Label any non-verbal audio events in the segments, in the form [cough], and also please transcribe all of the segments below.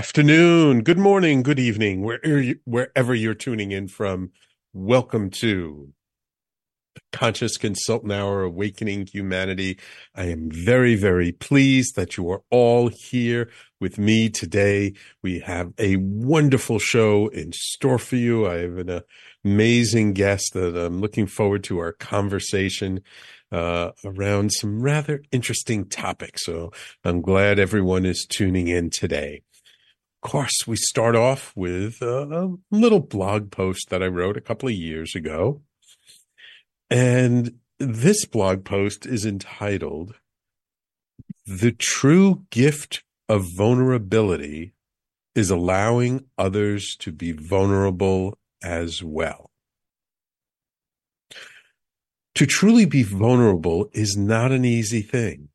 Afternoon, good morning, good evening, wherever, you, wherever you're tuning in from. Welcome to the Conscious Consultant Hour Awakening Humanity. I am very, very pleased that you are all here with me today. We have a wonderful show in store for you. I have an amazing guest that I'm looking forward to our conversation uh, around some rather interesting topics. So I'm glad everyone is tuning in today. Of course, we start off with a, a little blog post that I wrote a couple of years ago. And this blog post is entitled The True Gift of Vulnerability is Allowing Others to Be Vulnerable as Well. To truly be vulnerable is not an easy thing.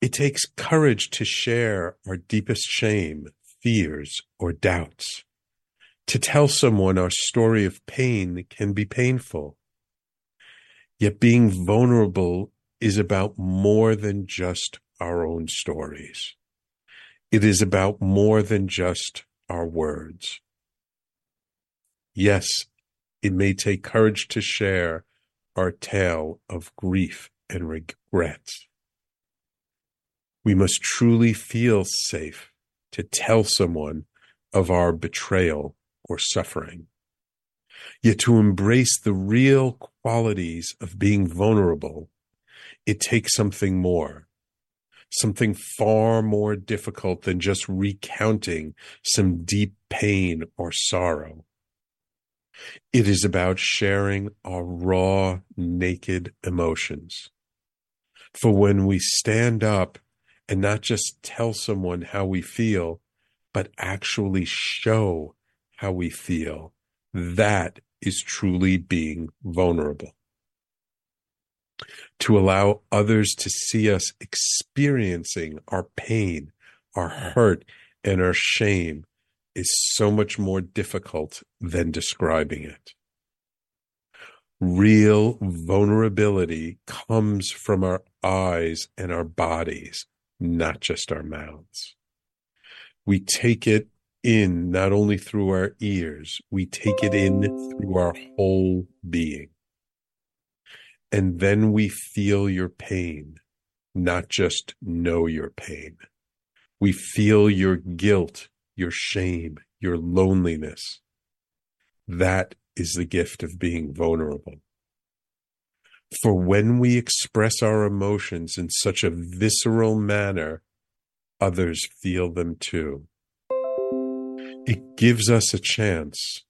It takes courage to share our deepest shame, fears, or doubts. To tell someone our story of pain can be painful. Yet being vulnerable is about more than just our own stories. It is about more than just our words. Yes, it may take courage to share our tale of grief and regret. We must truly feel safe to tell someone of our betrayal or suffering. Yet to embrace the real qualities of being vulnerable, it takes something more, something far more difficult than just recounting some deep pain or sorrow. It is about sharing our raw, naked emotions. For when we stand up and not just tell someone how we feel, but actually show how we feel, that is truly being vulnerable. To allow others to see us experiencing our pain, our hurt, and our shame is so much more difficult than describing it. Real vulnerability comes from our eyes and our bodies, not just our mouths. We take it in not only through our ears, we take it in through our whole being. And then we feel your pain, not just know your pain. We feel your guilt, your shame, your loneliness. That is the gift of being vulnerable. For when we express our emotions in such a visceral manner, others feel them too. It gives us a chance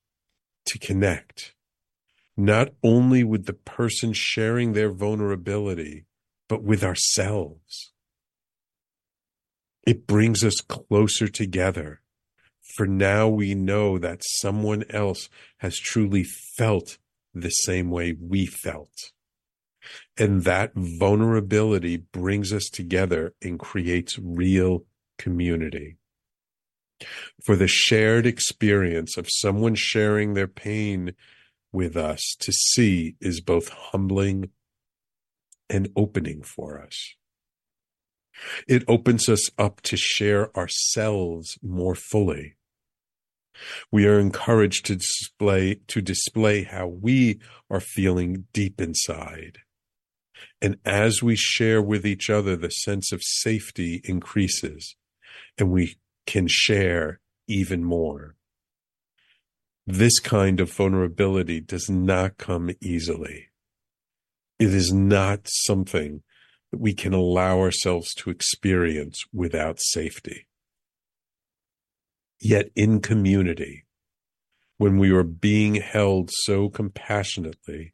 to connect, not only with the person sharing their vulnerability, but with ourselves. It brings us closer together for now we know that someone else has truly felt the same way we felt. And that vulnerability brings us together and creates real community. For the shared experience of someone sharing their pain with us to see is both humbling and opening for us. It opens us up to share ourselves more fully we are encouraged to display to display how we are feeling deep inside. And as we share with each other, the sense of safety increases and we can share even more. This kind of vulnerability does not come easily. It is not something that we can allow ourselves to experience without safety. Yet in community, when we are being held so compassionately,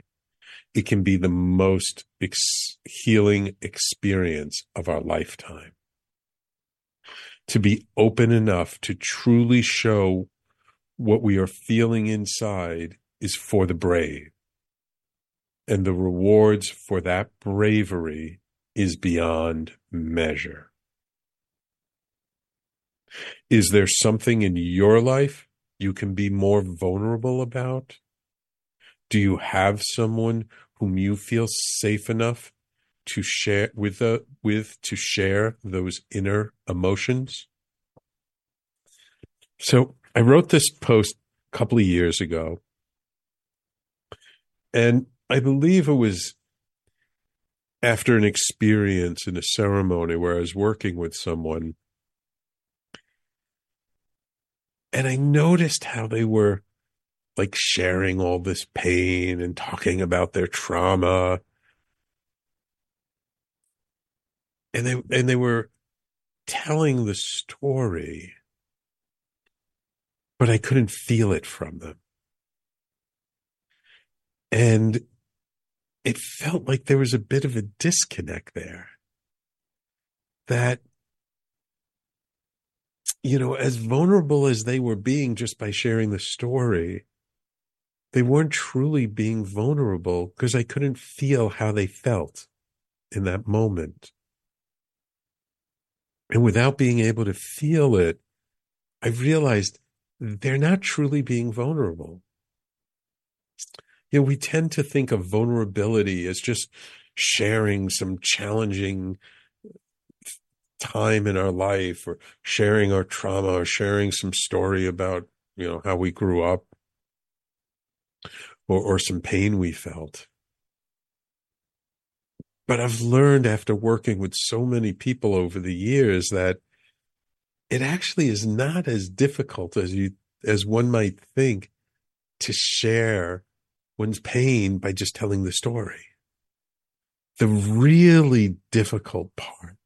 it can be the most ex- healing experience of our lifetime. To be open enough to truly show what we are feeling inside is for the brave. And the rewards for that bravery is beyond measure. Is there something in your life you can be more vulnerable about? Do you have someone whom you feel safe enough to share with the with to share those inner emotions. So I wrote this post a couple of years ago, and I believe it was after an experience in a ceremony where I was working with someone. And I noticed how they were like sharing all this pain and talking about their trauma. And they and they were telling the story, but I couldn't feel it from them. And it felt like there was a bit of a disconnect there. That, you know, as vulnerable as they were being just by sharing the story, they weren't truly being vulnerable because I couldn't feel how they felt in that moment. And without being able to feel it, I realized they're not truly being vulnerable you know, we tend to think of vulnerability as just sharing some challenging time in our life or sharing our trauma or sharing some story about, you know, how we grew up or, or some pain we felt. But I've learned after working with so many people over the years that it actually is not as difficult as you as one might think to share one's pain by just telling the story. The really difficult part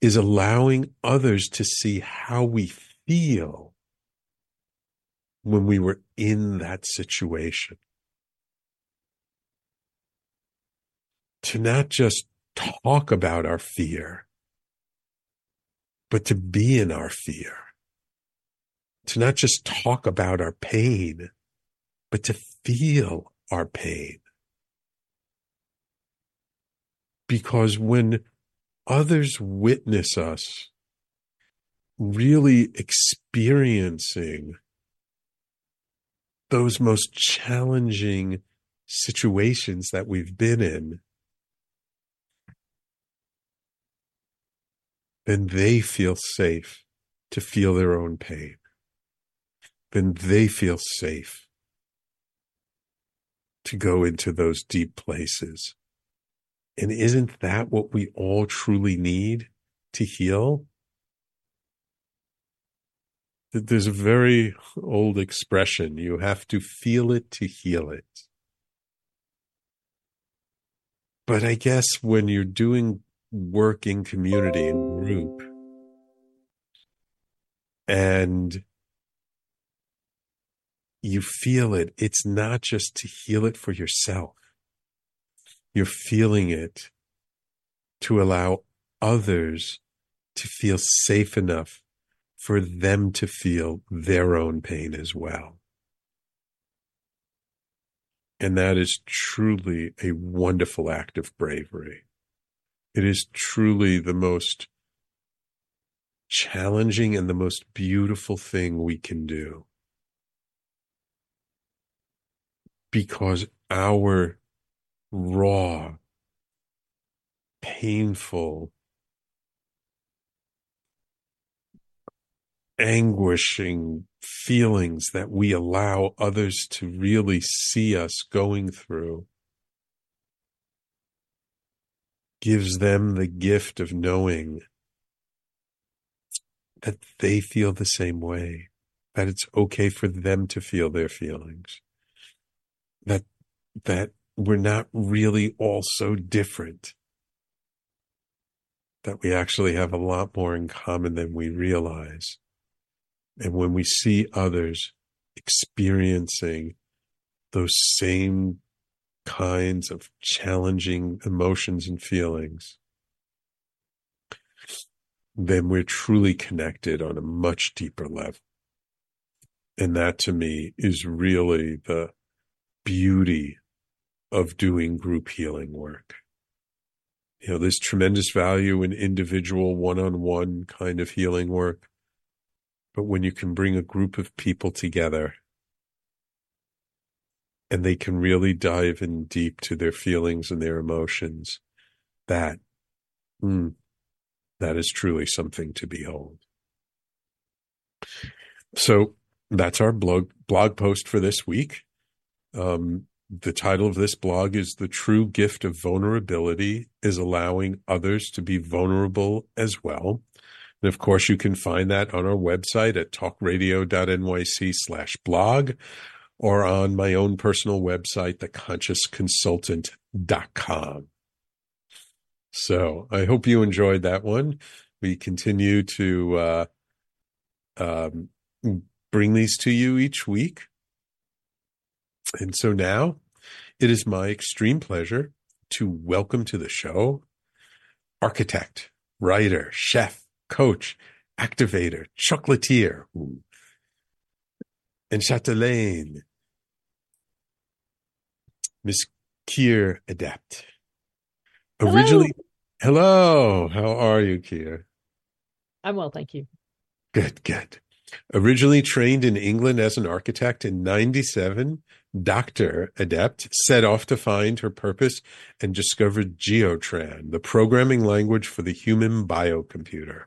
is allowing others to see how we feel when we were in that situation. To not just talk about our fear, but to be in our fear. To not just talk about our pain, but to feel our pain. Because when others witness us really experiencing those most challenging situations that we've been in, then they feel safe to feel their own pain. Then they feel safe to go into those deep places. And isn't that what we all truly need to heal? There's a very old expression you have to feel it to heal it. But I guess when you're doing work in community and group, and you feel it, it's not just to heal it for yourself. You're feeling it to allow others to feel safe enough for them to feel their own pain as well. And that is truly a wonderful act of bravery. It is truly the most challenging and the most beautiful thing we can do. because our raw, painful, anguishing feelings that we allow others to really see us going through gives them the gift of knowing that they feel the same way, that it's okay for them to feel their feelings that that we're not really all so different that we actually have a lot more in common than we realize and when we see others experiencing those same kinds of challenging emotions and feelings then we're truly connected on a much deeper level and that to me is really the beauty of doing group healing work. You know, there's tremendous value in individual one on one kind of healing work. But when you can bring a group of people together and they can really dive in deep to their feelings and their emotions that, mm, that is truly something to behold. So that's our blog blog post for this week. Um, the title of this blog is The True Gift of Vulnerability is Allowing Others to Be Vulnerable as Well. And of course, you can find that on our website at talkradio.nyc slash blog or on my own personal website, theconsciousconsultant.com. So I hope you enjoyed that one. We continue to uh, um, bring these to you each week. And so now it is my extreme pleasure to welcome to the show architect, writer, chef, coach, activator, chocolatier, and chatelaine, Miss Kyre Adept. Originally, hello. hello. How are you, Kyre? I'm well, thank you. Good, good. Originally trained in England as an architect in 97, Dr. Adept set off to find her purpose and discovered Geotran, the programming language for the human biocomputer.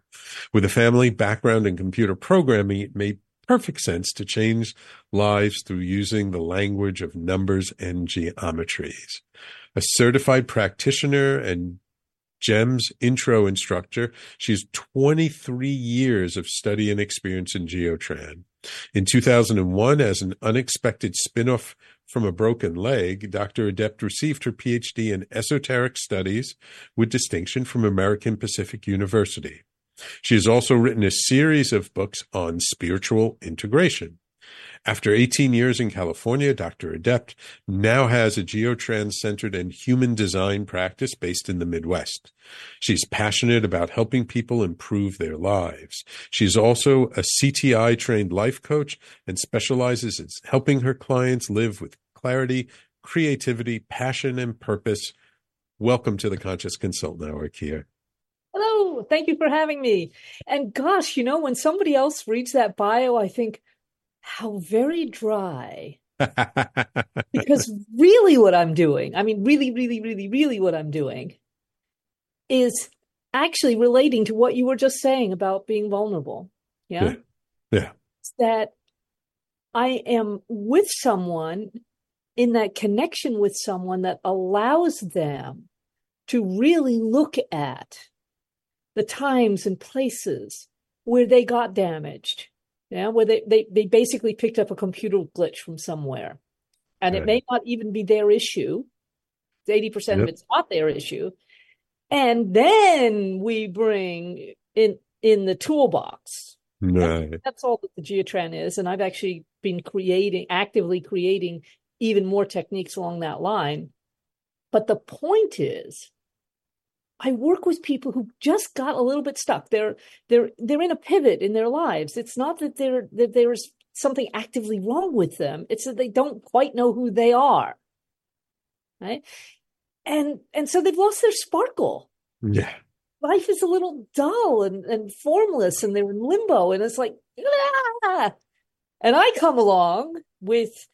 With a family background in computer programming, it made perfect sense to change lives through using the language of numbers and geometries. A certified practitioner and GEMS intro instructor. She has 23 years of study and experience in Geotran. In 2001, as an unexpected spin-off from a broken leg, Dr. Adept received her PhD in esoteric studies with distinction from American Pacific University. She has also written a series of books on spiritual integration. After 18 years in California, Dr. Adept now has a Geotran centered and human design practice based in the Midwest. She's passionate about helping people improve their lives. She's also a CTI trained life coach and specializes in helping her clients live with clarity, creativity, passion, and purpose. Welcome to the Conscious Consultant Hour, Kyre. Hello, thank you for having me. And gosh, you know, when somebody else reads that bio, I think, how very dry. [laughs] because really, what I'm doing, I mean, really, really, really, really, what I'm doing is actually relating to what you were just saying about being vulnerable. Yeah. Yeah. yeah. That I am with someone in that connection with someone that allows them to really look at the times and places where they got damaged, yeah, where they, they, they basically picked up a computer glitch from somewhere. And it may not even be their issue. 80% yep. of it's not their issue. And then we bring in in the toolbox. Right. That's, that's all that the Geotran is. And I've actually been creating, actively creating even more techniques along that line. But the point is I work with people who just got a little bit stuck. They're they're they're in a pivot in their lives. It's not that they're that there's something actively wrong with them. It's that they don't quite know who they are. Right? And and so they've lost their sparkle. Yeah. Life is a little dull and, and formless and they're in limbo and it's like ah! and I come along with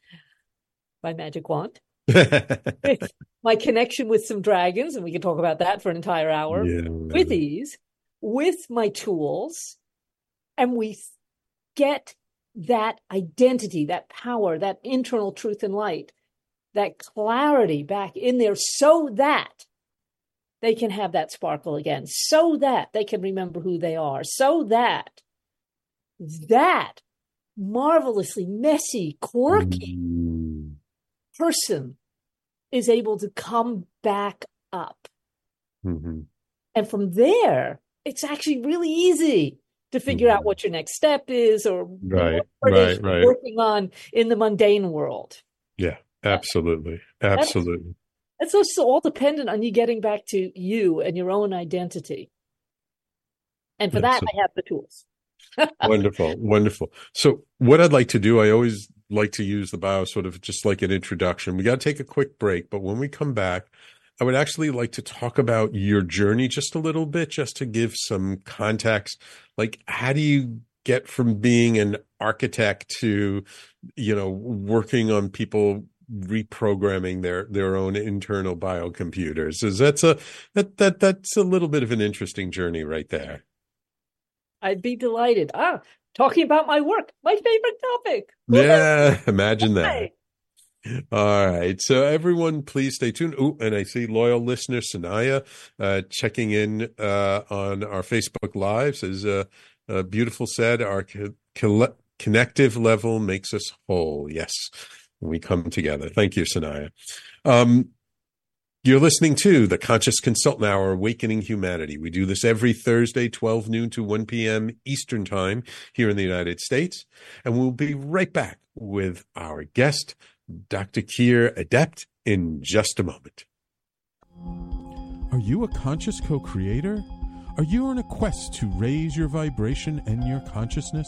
my magic wand [laughs] my connection with some dragons, and we can talk about that for an entire hour yeah, with ease, with my tools, and we get that identity, that power, that internal truth and light, that clarity back in there so that they can have that sparkle again, so that they can remember who they are, so that that marvelously messy, quirky mm. Person is able to come back up. Mm-hmm. And from there, it's actually really easy to figure mm-hmm. out what your next step is or right, right, right. working on in the mundane world. Yeah, absolutely. Absolutely. It's also all dependent on you getting back to you and your own identity. And for that, I have the tools. [laughs] wonderful, wonderful. So, what I'd like to do, I always like to use the bio sort of just like an introduction. We got to take a quick break, but when we come back, I would actually like to talk about your journey just a little bit, just to give some context. Like, how do you get from being an architect to, you know, working on people reprogramming their their own internal biocomputers. Is that's a that that that's a little bit of an interesting journey right there. I'd be delighted. Ah, talking about my work, my favorite topic. Yeah, [laughs] imagine that. All right. So everyone, please stay tuned. Oh, and I see loyal listener Sanaya uh, checking in uh, on our Facebook Lives. As uh, uh, beautiful said, our co- co- connective level makes us whole. Yes, we come together. Thank you, Sanaya. Um, you're listening to the Conscious Consultant Hour, Awakening Humanity. We do this every Thursday, 12 noon to 1 p.m. Eastern Time here in the United States. And we'll be right back with our guest, Dr. Kyre Adept, in just a moment. Are you a conscious co creator? Are you on a quest to raise your vibration and your consciousness?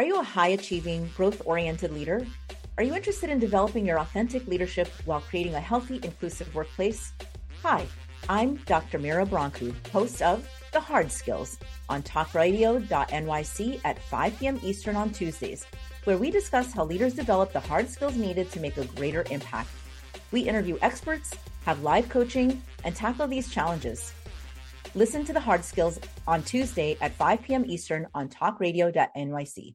Are you a high achieving, growth oriented leader? Are you interested in developing your authentic leadership while creating a healthy, inclusive workplace? Hi, I'm Dr. Mira Brancu, host of The Hard Skills on talkradio.nyc at 5 p.m. Eastern on Tuesdays, where we discuss how leaders develop the hard skills needed to make a greater impact. We interview experts, have live coaching, and tackle these challenges. Listen to The Hard Skills on Tuesday at 5 p.m. Eastern on talkradio.nyc.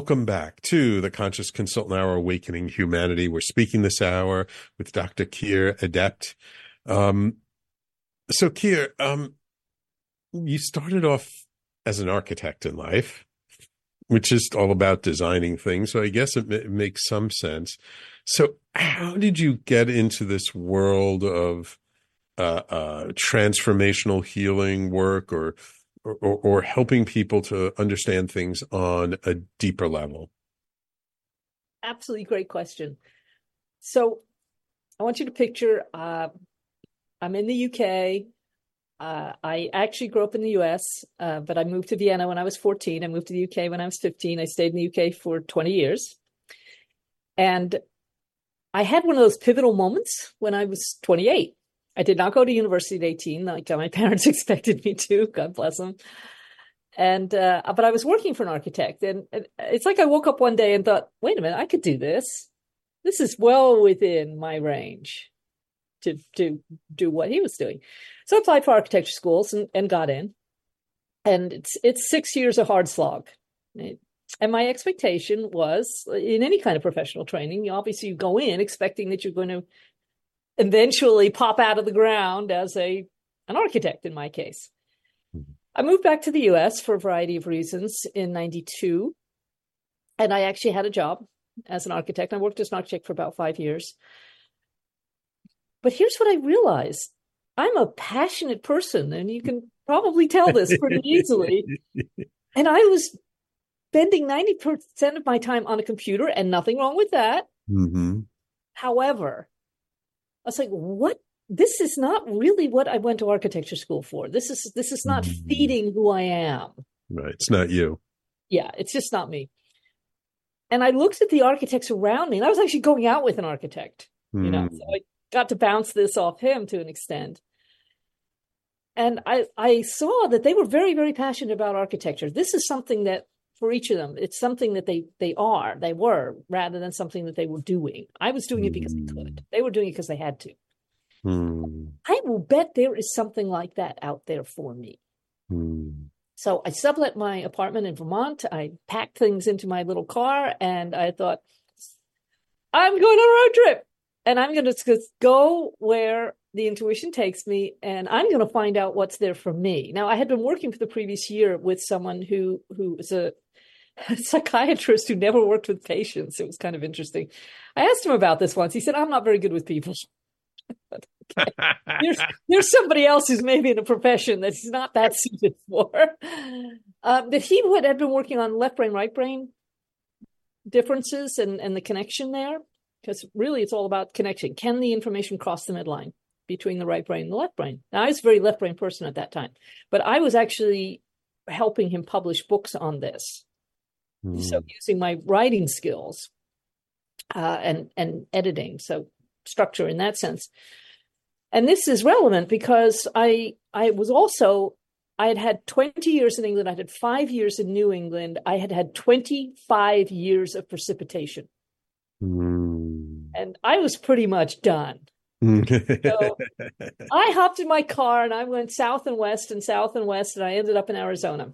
Welcome back to the Conscious Consultant Hour Awakening Humanity. We're speaking this hour with Dr. Kyre Adept. Um, so, Kyre, um, you started off as an architect in life, which is all about designing things. So, I guess it, it makes some sense. So, how did you get into this world of uh, uh, transformational healing work or or, or, helping people to understand things on a deeper level? Absolutely great question. So I want you to picture uh, I'm in the UK. Uh, I actually grew up in the US, uh, but I moved to Vienna when I was 14. I moved to the UK when I was 15. I stayed in the UK for 20 years. And I had one of those pivotal moments when I was 28. I did not go to university at 18, like my [laughs] parents expected me to. God bless them. And uh, but I was working for an architect, and it's like I woke up one day and thought, "Wait a minute, I could do this. This is well within my range to to do what he was doing." So I applied for architecture schools and, and got in. And it's it's six years of hard slog. And my expectation was in any kind of professional training, obviously you go in expecting that you're going to eventually pop out of the ground as a an architect in my case. Mm-hmm. I moved back to the US for a variety of reasons in 92 and I actually had a job as an architect. I worked as an architect for about 5 years. But here's what I realized. I'm a passionate person and you can probably tell this pretty [laughs] easily. And I was spending 90% of my time on a computer and nothing wrong with that. Mm-hmm. However, was like, what this is not really what I went to architecture school for. This is this is not Mm. feeding who I am. Right. It's not you. Yeah, it's just not me. And I looked at the architects around me, and I was actually going out with an architect, you know, Mm. so I got to bounce this off him to an extent. And I I saw that they were very, very passionate about architecture. This is something that for each of them, it's something that they they are, they were, rather than something that they were doing. I was doing it because I could. They were doing it because they had to. Mm. I will bet there is something like that out there for me. Mm. So I sublet my apartment in Vermont. I packed things into my little car and I thought, I'm going on a road trip and I'm going to just go where the intuition takes me and I'm going to find out what's there for me. Now, I had been working for the previous year with someone who, who was a [laughs] psychiatrist who never worked with patients. It was kind of interesting. I asked him about this once. He said, I'm not very good with people. [laughs] there's, [laughs] there's somebody else who's maybe in a profession that he's not that suited for. Um, that he would had been working on left brain, right brain differences and, and the connection there, because really it's all about connection. Can the information cross the midline between the right brain and the left brain? Now, I was a very left brain person at that time, but I was actually helping him publish books on this. Mm. So using my writing skills uh, and and editing, so structure in that sense. And this is relevant because I I was also I had had 20 years in England. I had five years in New England. I had had 25 years of precipitation, Mm. and I was pretty much done. So [laughs] I hopped in my car and I went south and west and south and west, and I ended up in Arizona,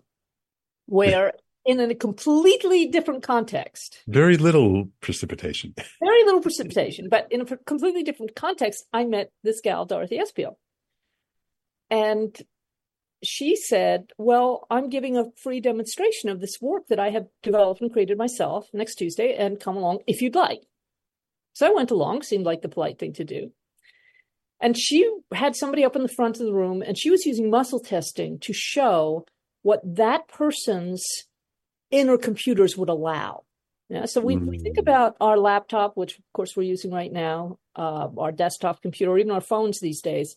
where in a completely different context, Very little precipitation. [laughs] very little precipitation, but in a completely different context, I met this gal, Dorothy Espiau. And she said, Well, I'm giving a free demonstration of this work that I have developed and created myself next Tuesday, and come along if you'd like. So I went along, seemed like the polite thing to do. And she had somebody up in the front of the room, and she was using muscle testing to show what that person's inner computers would allow. Yeah, so we, we think Mm. about our laptop, which of course we're using right now, uh, our desktop computer, or even our phones these days,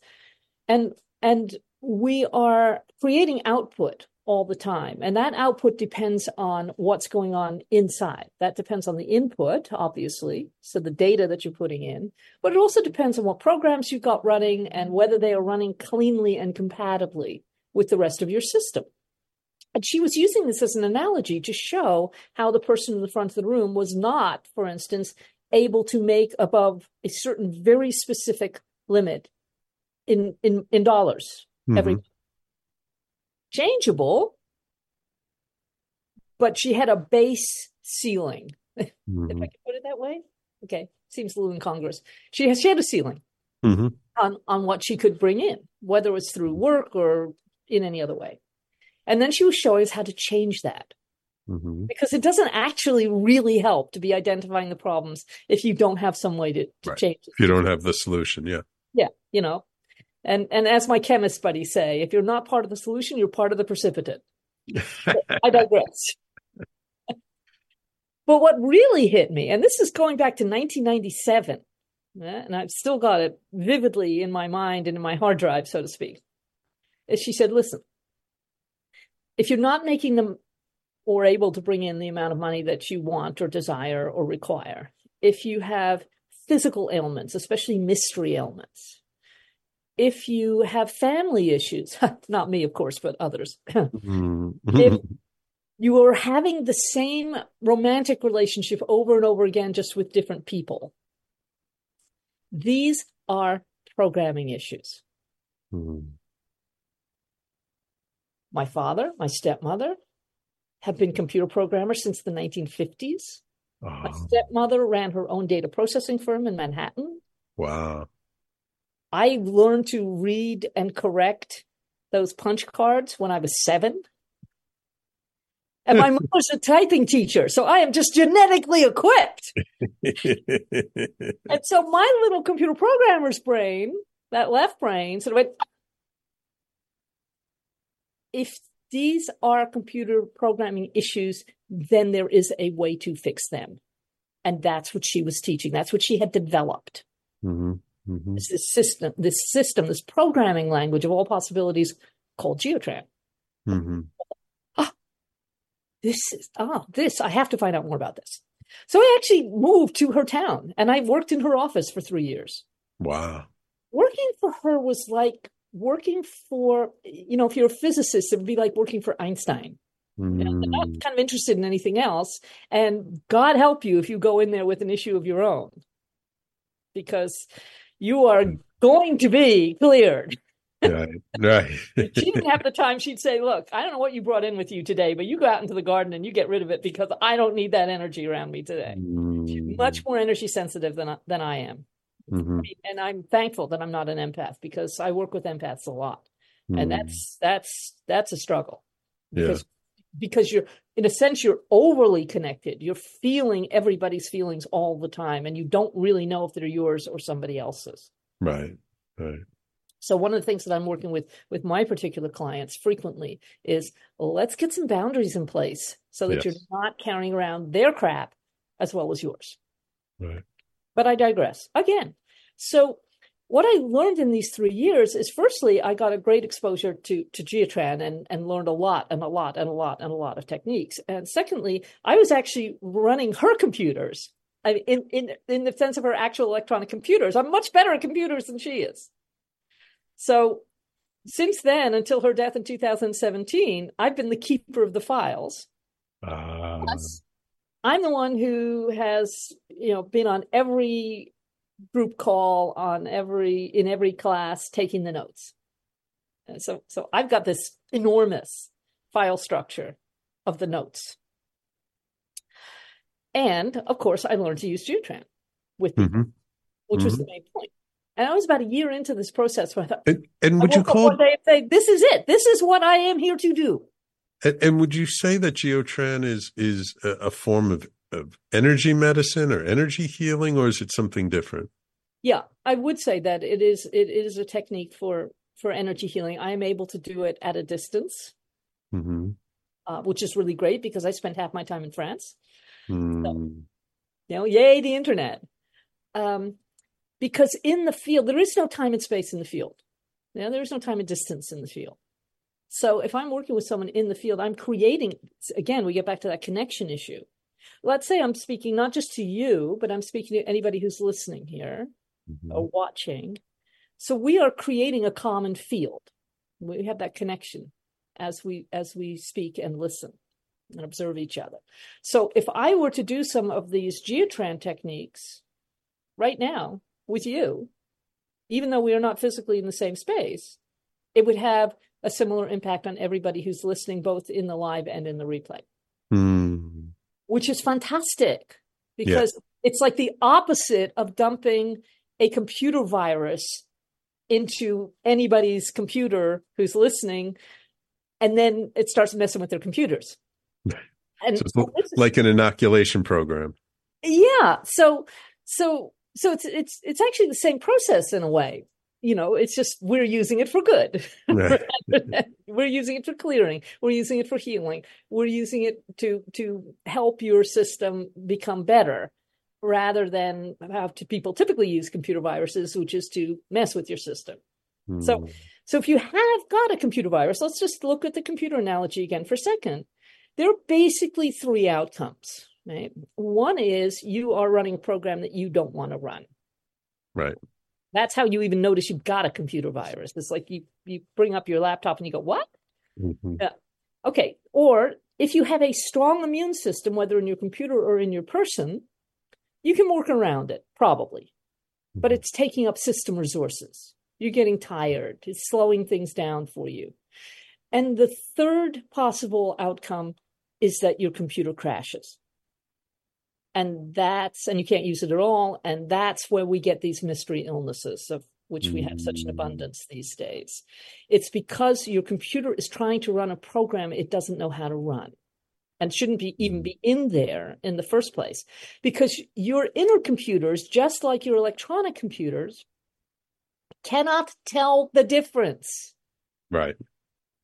and and we are creating output all the time, and that output depends on what's going on inside. That depends on the input, obviously, so the data that you're putting in, but it also depends on what programs you've got running and whether they are running cleanly and compatibly with the rest of your system. And she was using this as an analogy to show how the person in the front of the room was not, for instance, able to make above a certain very specific limit in in, in dollars every Mhm. changeable, but she had a base ceiling. [laughs] If I Mhm. can put it that way. Okay, seems a little incongruous. She has she had a ceiling Mhm. on on what she could bring in, whether it's through work or in any other way. And then she was showing us how to change that Mhm. because it doesn't actually really help to be identifying the problems if you don't have some way to, to Right. change it. If you don't have the solution, yeah. Yeah, you know. And and as my chemist buddies say, if you're not part of the solution, you're part of the precipitate. [laughs] I digress. but what really hit me, and this is going back to 1997, and I've still got it vividly in my mind and in my hard drive, so to speak, is she said, listen, if you're not making them or able to bring in the amount of money that you want or desire or require, if you have physical ailments, especially mystery ailments, if you have family issues, [laughs] not me, of course, but others. [clears throat] If- [laughs] you are having the same romantic relationship over and over again, just with different people. These are programming issues. Mhm. My father, my stepmother have been computer programmers since the 1950s. My Oh, stepmother ran her own data processing firm in Manhattan. wow. I learned to read and correct those punch cards when I was seven. And my [laughs] mother's a typing teacher, so I am just genetically equipped. [laughs] And so my little computer programmer's brain, that left brain, sort of went, if these are computer programming issues, then there is a way to fix them. And that's what she was teaching. That's what she had developed. Mhm. Mhm. This system, this system, this programming language of all possibilities called Geotran. Mhm. This is ah, this I have to find out more about this. So I actually moved to her town and I worked in her office for three years. Wow. Working for her was like working for, you know, if you're a physicist, it would be like working for Einstein. You know, they're not Mm. kind of interested in anything else. And God help you if you go in there with an issue of your own, because you are going to be cleared. Right. Right. [laughs] She didn't have the time, she'd say, Look, I don't know what you brought in with you today, but you go out into the garden and you get rid of it because I don't need that energy around me today. Mm. Much more energy sensitive than I, than I am. Mhm. And I'm thankful that I'm not an empath because I work with empaths a lot. Mm. And that's that's that's a struggle. Yeah. Because because you're in a sense you're overly connected. You're feeling everybody's feelings all the time and you don't really know if they're yours or somebody else's. right. Right. So one of the things that I'm working with with my particular clients frequently is let's get some boundaries in place so that you're not carrying around their crap as well as yours. Right. But I digress again. So what I learned in these three years is firstly, I got a great exposure to, to Geotran and, and learned a lot and a lot and a lot and a lot of techniques. And secondly, I was actually running her computers I mean, in, in, in the sense of her actual electronic computers. I'm much better at computers than she is. So since then, until her death in 2017, I've been the keeper of the files. Ah. Plus, I'm the one who has, you know, been on every group call, on every in every class, taking the notes. And so, so I've got this enormous file structure of the notes. And of course, I learned to use Geotran with me, Mhm. which was the main point. And I was about a year into this process where I thought, And, and would you call one day and say, "This is it. This is what I am here to do." And, and would you say that Geotran is is a, a form of, of energy medicine or energy healing, or is it something different? Yeah, I would say that it is it is a technique for for energy healing. I am able to do it at a distance, hmm uh, which is really great because I spent half my time in France. Mm. You know, yay the internet. Um, because in the field there is no time and space in the field. You know, there is no time and distance in the field. So if I'm working with someone in the field, I'm creating again, we get back to that connection issue. Let's say I'm speaking not just to you, but I'm speaking to anybody who's listening here. Mhm. or watching. So we are creating a common field. We have that connection as we as we speak and listen and observe each other. So if I were to do some of these geotran techniques right now with you, even though we are not physically in the same space, it would have a similar impact on everybody who's listening both in the live and in the replay Mm. which is fantastic because it's like the opposite of dumping a computer virus into anybody's computer who's listening and then it starts messing with their computers and [laughs] So it's so this is- like an inoculation program. yeah so so so it's it's it's actually the same process in a way you know it's just we're using it for good. [laughs] Right. [laughs] we're using it for clearing. We're using it for healing. We're using it to to help your system become better rather than how to people typically use computer viruses which is to mess with your system. So- Mm. so if you have got a computer virus let's just look at the computer analogy again for a second. There are basically three outcomes right? One is you are running a program that you don't want to run. Right. That's how you even notice you've got a computer virus it's like you you bring up your laptop and you go what Mhm. Okay. Or if you have a strong immune system, whether in your computer or in your person, you can work around it, probably. But it's taking up system resources. You're getting tired. It's slowing things down for you. And the third possible outcome is that your computer crashes. And that's, and you can't use it at all. And that's where we get these mystery illnesses of which we have such an Mm. abundance these days. It's because your computer is trying to run a program it doesn't know how to run and shouldn't be even be in there in the first place because your inner computers just like your electronic computers cannot tell the difference Right.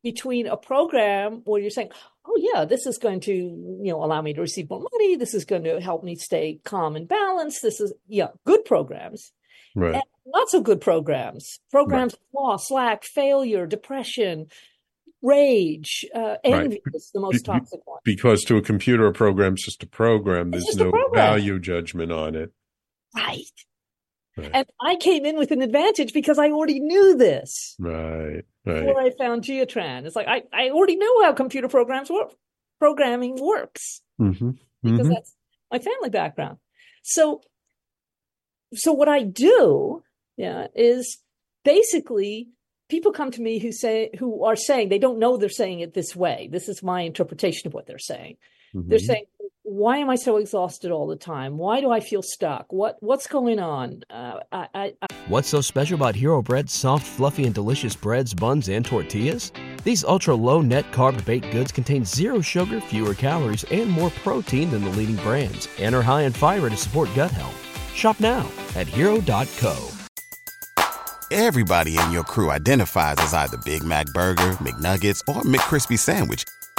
Between a program where you're saying oh yeah this is going to you know allow me to receive more money this is going to help me stay calm and balanced this is yeah good programs Right. And not so good programs. Programs right. loss, lack, failure, depression, rage, uh, envy right. is the most toxic one. Because to a computer, a program's just a program. There's no program. value judgment on it. Right. Right. And I came in with an advantage because I already knew this. Right. Right. Before I found Geotran. It's like I, I already know how computer programs work programming works mm-hmm. because mm-hmm. that's my family background. So, so what I do, yeah, is basically people come to me who say who are saying they don't know they're saying it this way. This is my interpretation of what they're saying. Mm-hmm. They're saying, "Why am I so exhausted all the time? Why do I feel stuck? What what's going on?" Uh, I, I, I... What's so special about Hero Bread's soft, fluffy, and delicious breads, buns, and tortillas? These ultra low net carb baked goods contain zero sugar, fewer calories, and more protein than the leading brands, and are high in fiber to support gut health. Shop now at hero.co. Everybody in your crew identifies as either Big Mac Burger, McNuggets, or McCrispy Sandwich,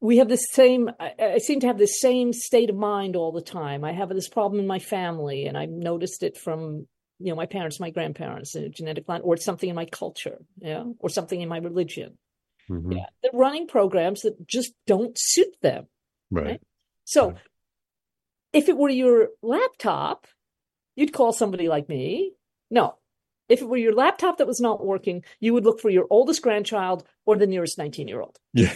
we have the same I, I, seem to have the same state of mind all the time. I have this problem in my family and i've noticed it from you know my parents my grandparents a genetic line or something in my culture yeah or something in my religion. Mm-hmm. yeah they're running programs that just don't suit them right, right? so right. if it were your laptop you'd call somebody like me. No. If it were your laptop that was not working you would look for your oldest grandchild or the nearest 19 year old yeah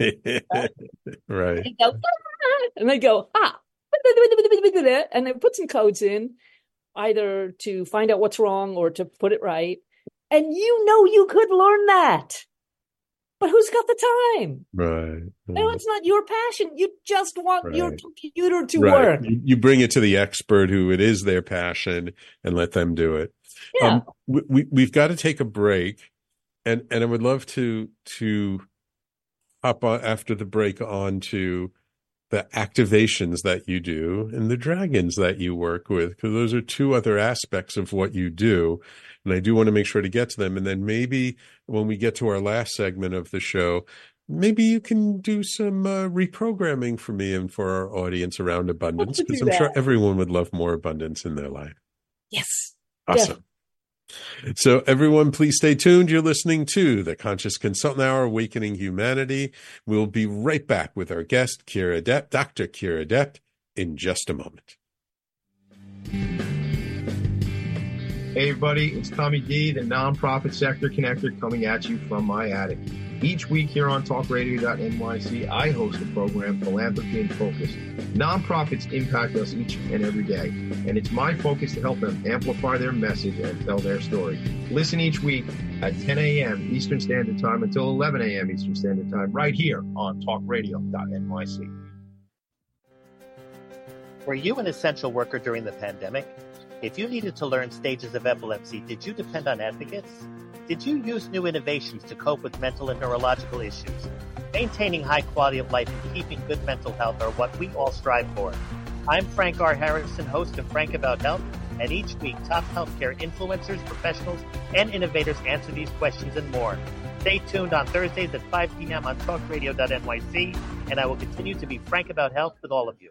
[laughs] right and, go, ah, and they go ah [laughs] and they put some codes in either to find out what's wrong or to put it right. And you know you could learn that. But who's got the time? Right. No, it's not your passion. You just want right. your computer to right. work. You bring it to the expert who it is their passion and let them do it. Yeah. Um, we, we, have got to take a break. And, and I would love to, to hop on after the break on to the activations that you do and the dragons that you work with, because those are two other aspects of what you do. And I do want to make sure to get to them. And then maybe when we get to our last segment of the show, maybe you can do some uh, reprogramming for me and for our audience around abundance, because I'm that. sure everyone would love more abundance in their life. Yes. Awesome. So, everyone, please stay tuned. You're listening to the Conscious Consultant Hour, Awakening Humanity. We'll be right back with our guest, Kyre Adept, Dr. Kyre Adept, in just a moment. Hey, everybody, it's Tommy D, the nonprofit sector connector, coming at you from my attic. Each week here on talkradio.nyc, I host a program, Philanthropy in Focus. Nonprofits impact us each and every day, and it's my focus to help them amplify their message and tell their story. Listen each week at 10 a.m. Eastern Standard Time until 11 a.m. Eastern Standard Time, right here on talkradio.nyc. Were you an essential worker during the pandemic? If you needed to learn stages of epilepsy, did you depend on advocates? Did you use new innovations to cope with mental and neurological issues? Maintaining high quality of life and keeping good mental health are what we all strive for. I'm Frank R. Harrison, host of Frank About Health, and each week top healthcare influencers, professionals, and innovators answer these questions and more. Stay tuned on Thursdays at 5 p.m. on talkradio.nyc, and I will continue to be frank about health with all of you.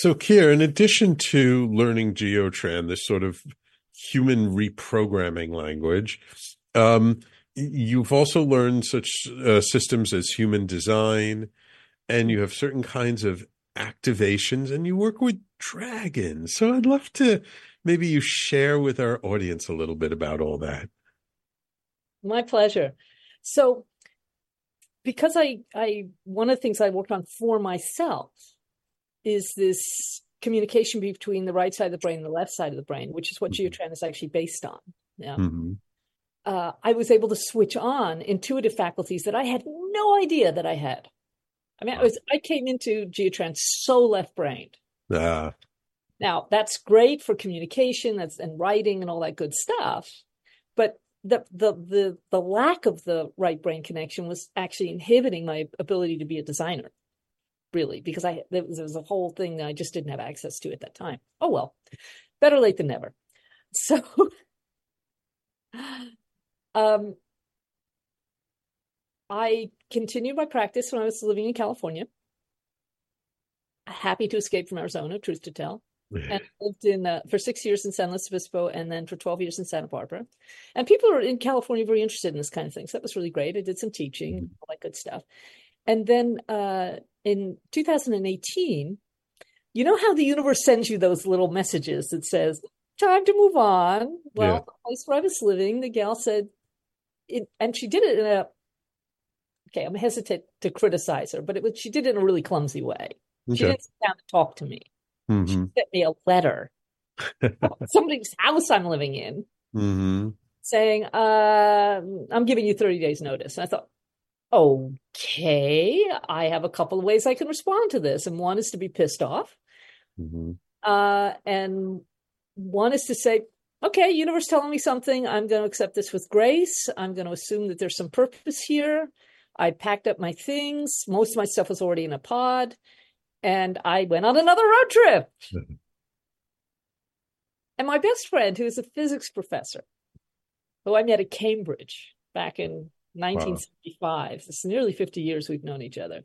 So, Kyre, in addition to learning Geotran, this sort of human reprogramming language, um, you've also learned such uh, systems as human design, and you have certain kinds of activations, and you work with dragons. So, I'd love to maybe you share with our audience a little bit about all that. My pleasure. So, because I, I, one of the things I worked on for myself is this communication between the right side of the brain and the left side of the brain, which is what mm-hmm. Geotran is actually based on. Yeah. Mm-hmm. Uh, I was able to switch on intuitive faculties that I had no idea that I had. I mean, I was I came into Geotran so left brained. Uh. Now that's great for communication, that's and writing and all that good stuff. But the the the the lack of the right brain connection was actually inhibiting my ability to be a designer really, because I there was, there was a whole thing that I just didn't have access to at that time. Oh well, better late than never. [laughs] So, um, I continued my practice when I was living in California. Happy to escape from Arizona, truth to tell. and I lived in uh, for six years in San Luis Obispo, and then for twelve years in Santa Barbara. And people are in California very interested in this kind of thing, so that was really great. I did some teaching, mm-hmm. all that good stuff. And then uh, in 2018, you know how the universe sends you those little messages that says, time to move on. Well, yeah. the place where I was living, the gal said, it, and she did it in a, okay, I'm hesitant to criticize her, but it was, she did it in a really clumsy way. Okay. She didn't sit down to talk to me. Mm-hmm. She sent me a letter, [laughs] somebody's house I'm living in, mm-hmm. saying, uh, I'm giving you 30 days notice. And I thought, okay, I have a couple of ways I can respond to this. And one is to be pissed off. Mm-hmm. Uh, and one is to say, okay, universe telling me something. I'm going to accept this with grace. I'm going to assume that there's some purpose here. I packed up my things. Most of my stuff was already in a pod. And I went on another road trip. and my best friend, who is a physics professor, who I met at Cambridge back in 1975. Wow. It's nearly 50 years we've known each other.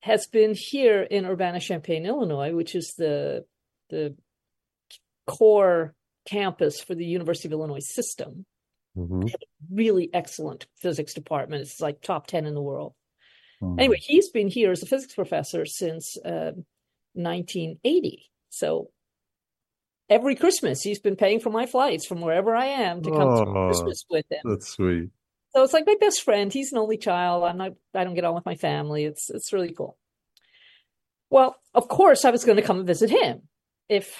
Has been here in Urbana Champaign, Illinois, which is the the core campus for the University of Illinois system. Mm-hmm. Really excellent physics department. It's like top 10 in the world. Mm-hmm. Anyway, he's been here as a physics professor since uh, 1980. So every Christmas, he's been paying for my flights from wherever I am to come oh, to Christmas with him. That's sweet. So it's like my best friend. He's an only child. I'm not. I don't get on with my family. It's it's really cool. Well, of course, I was going to come and visit him. If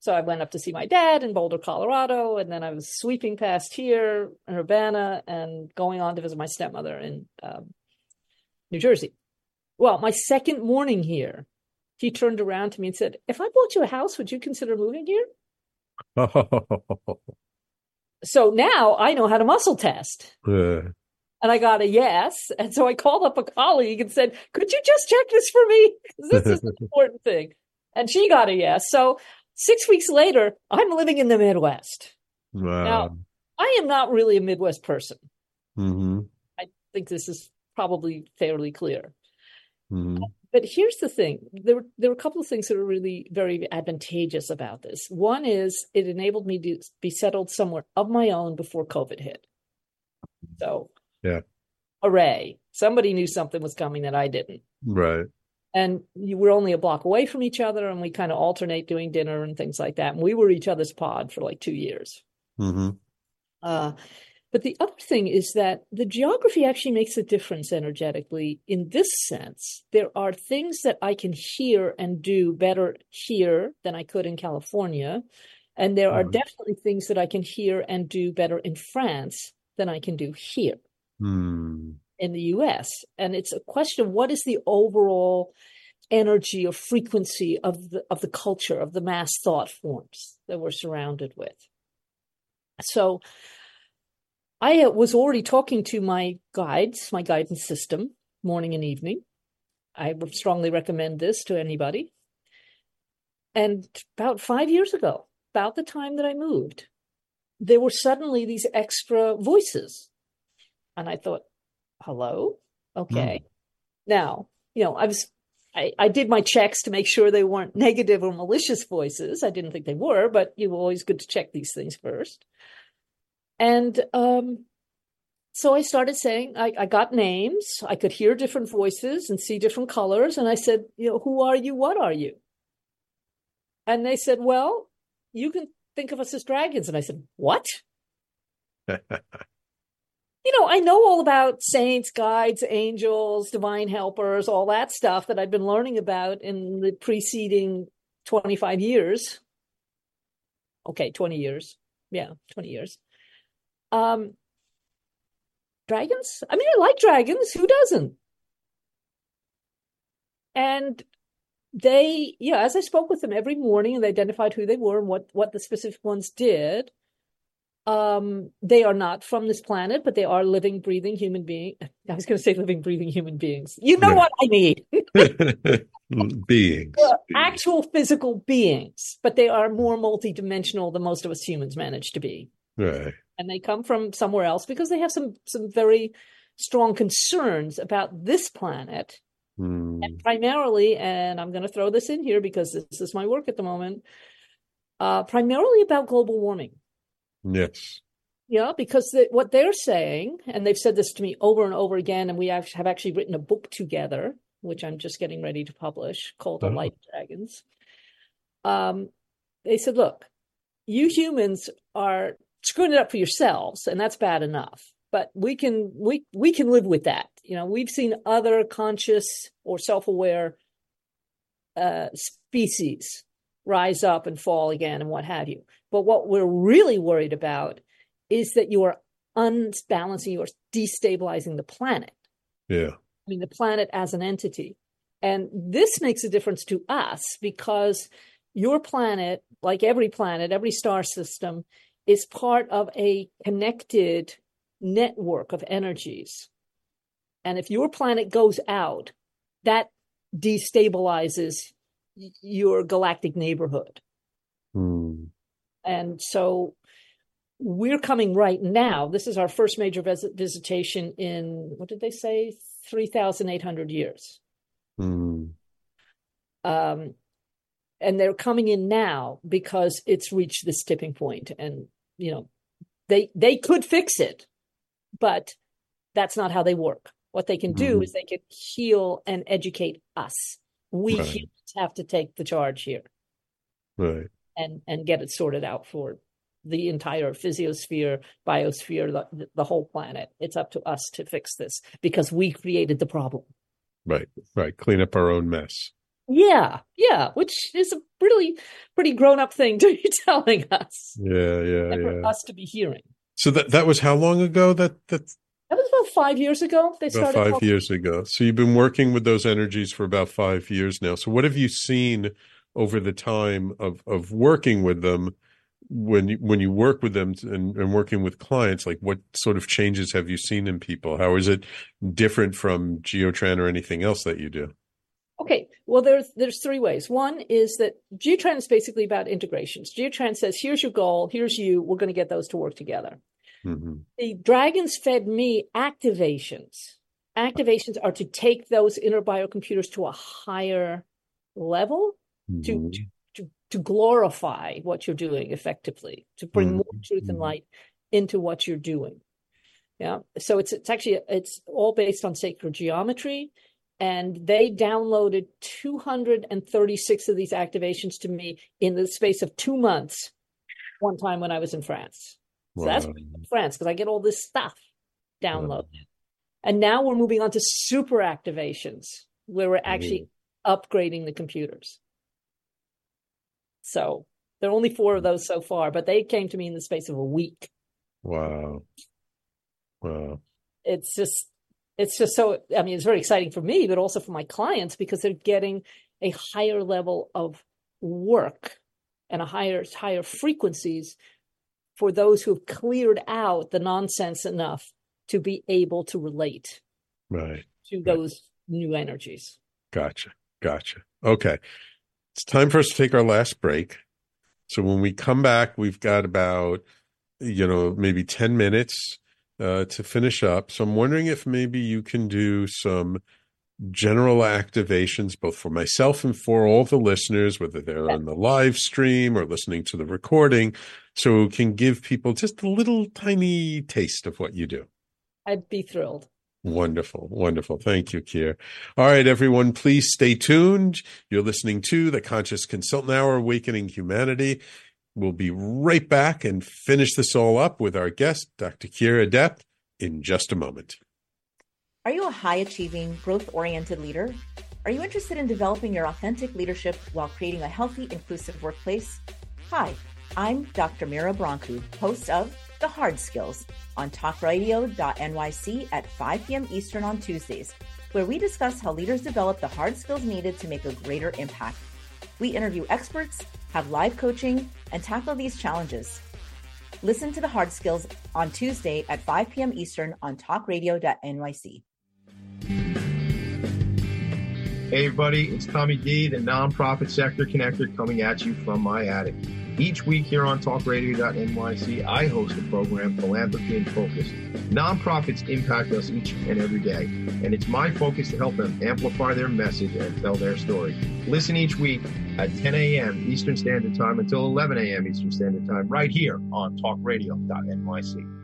so, I went up to see my dad in Boulder, Colorado, and then I was sweeping past here in Urbana and going on to visit my stepmother in um, New Jersey. Well, my second morning here, he turned around to me and said, "If I bought you a house, would you consider moving here?" [laughs] so now I know how to muscle test. Yeah. And I got a yes. And so I called up a colleague and said, could you just check this for me? [laughs] This is an important thing. And she got a yes. So six weeks later, I'm living in the Midwest. Wow. Now, I am not really a Midwest person. Mm-hmm. I think this is probably fairly clear. Mm-hmm but here's the thing. There were there were a couple of things that are really very advantageous about this. One is it enabled me to be settled somewhere of my own before covid hit. So yeah. hooray. Somebody knew something was coming that i didn't. Right. And you were only a block away from each other and we kind of alternate doing dinner and things like that. And we were each other's pod for like two years. Mm-hmm. uh, but the other thing is that the geography actually makes a difference energetically in this sense. There are things that I can hear and do better here than I could in California. And there are mm. definitely things that I can hear and do better in France than I can do here mm. in the US. And it's a question of what is the overall energy or frequency of the of the culture, of the mass thought forms that we're surrounded with. So I was already talking to my guides, my guidance system, morning and evening. I would strongly recommend this to anybody. And about five years ago, about the time that I moved, there were suddenly these extra voices. And I thought, hello? Okay. Mm. Now, you know, I was I, I did my checks to make sure they weren't negative or malicious voices. I didn't think they were, but you were always good to check these things first. And um, so I started saying, I, I got names. I could hear different voices and see different colors. And I said, you know, who are you? What are you? And they said, well, you can think of us as dragons. And I said, what? [laughs] you know, I know all about saints, guides, angels, divine helpers, all that stuff that I've been learning about in the preceding 25 years. Okay, 20 years. Yeah, 20 years. Um, dragons? I mean, I like dragons. Who doesn't? And they, yeah, as I spoke with them every morning and they identified who they were and what, what the specific ones did, um, they are not from this planet, but they are living, breathing human beings. [laughs] I was going to say living, breathing human beings. You know yeah. what I mean. [laughs] [laughs] beings. Actual physical beings, but they are more multidimensional than most of us humans manage to be. Right. And they come from somewhere else because they have some some very strong concerns about this planet. Mm. And primarily, and I'm going to throw this in here because this is my work at the moment, uh, primarily about global warming. Yes. Yeah, because the, what they're saying, and they've said this to me over and over again, and we have, have actually written a book together, which I'm just getting ready to publish, called oh. "The Light Dragons." Um, they said, "Look, you humans are screwing it up for yourselves, and that's bad enough. But we can we we can live with that. You know, we've seen other conscious or self-aware uh, species rise up and fall again, and what have you. But what we're really worried about is that you are unbalancing, you are destabilizing the planet. Yeah. I mean, the planet as an entity. And this makes a difference to us because your planet, like every planet, every star system, is part of a connected network of energies. And if your planet goes out, that destabilizes your galactic neighborhood. Hmm. And so we're coming right now. This is our first major vis- visitation in, what did they say? 3,800 years. Hmm. Um, and they're coming in now because it's reached this tipping point and you know they they could fix it but that's not how they work. What they can do mm-hmm. is they can heal and educate us. We right. humans have to take the charge here. Right. And and get it sorted out for the entire physiosphere biosphere the, the whole planet. It's up to us to fix this because we created the problem. Right. Right. Clean up our own mess yeah, yeah, which is a really pretty grown up thing to be [laughs] telling us. Yeah, yeah, yeah. us to be hearing. So that that was how long ago? That that that was about five years ago. They about started five years ago. So you've been working with those energies for about five years now. So what have you seen over the time of of working with them? When you, when you work with them and, and working with clients, like what sort of changes have you seen in people? How is it different from Geotran or anything else that you do? Okay, well, there's there's three ways. One is that Geotran is basically about integrations. Geotran says, "Here's your goal. Here's you. We're going to get those to work together." Mm-hmm. The dragons fed me activations. Activations are to take those inner biocomputers to a higher level, mm-hmm. to, to to glorify what you're doing effectively, to bring mm-hmm. more truth and light into what you're doing. Yeah. So it's it's actually it's all based on sacred geometry and they downloaded 236 of these activations to me in the space of two months one time when i was in france. So wow. that's france because i get all this stuff downloaded. Wow. and now we're moving on to super activations where we're actually upgrading the computers. So there are only four of hmm. those so far but they came to me in the space of a week. Wow. Wow. It's just it's just so i mean it's very exciting for me but also for my clients because they're getting a higher level of work and a higher higher frequencies for those who have cleared out the nonsense enough to be able to relate right. to those new energies. Gotcha. Gotcha. Okay. It's time for us to take our last break. So when we come back we've got about you know maybe 10 minutes uh, to finish up. So I'm wondering if maybe you can do some general activations, both for myself and for all the listeners, whether they're on the live stream or listening to the recording, so can give people just a little tiny taste of what you do. I'd be thrilled. Wonderful, wonderful. Thank you, Kyre. All right, everyone, please stay tuned. You're listening to the Conscious Consultant Hour, Awakening Humanity. We'll be right back and finish this all up with our guest, Dr. Kyre Adept, in just a moment. Are you a high achieving, growth oriented leader? Are you interested in developing your authentic leadership while creating a healthy, inclusive workplace? Hi, I'm Dr. Mira Brancu, host of The Hard Skills on talkradio.nyc at 5 p.m. Eastern on Tuesdays, where we discuss how leaders develop the hard skills needed to make a greater impact. We interview experts, have live coaching, and tackle these challenges. Listen to The Hard Skills on Tuesday at 5 p.m. Eastern on talkradio.nyc. Hey, everybody, it's Tommy D, the nonprofit sector connector, coming at you from my attic. Each week here on talkradio.nyc, I host a program, Philanthropy in Focus. Nonprofits impact us each and every day, and it's my focus to help them amplify their message and tell their story. Listen each week at 10 a.m. Eastern Standard Time until 11 a.m. Eastern Standard Time, right here on talkradio.nyc.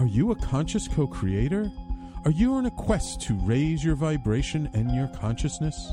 Are you a conscious co creator? Are you on a quest to raise your vibration and your consciousness?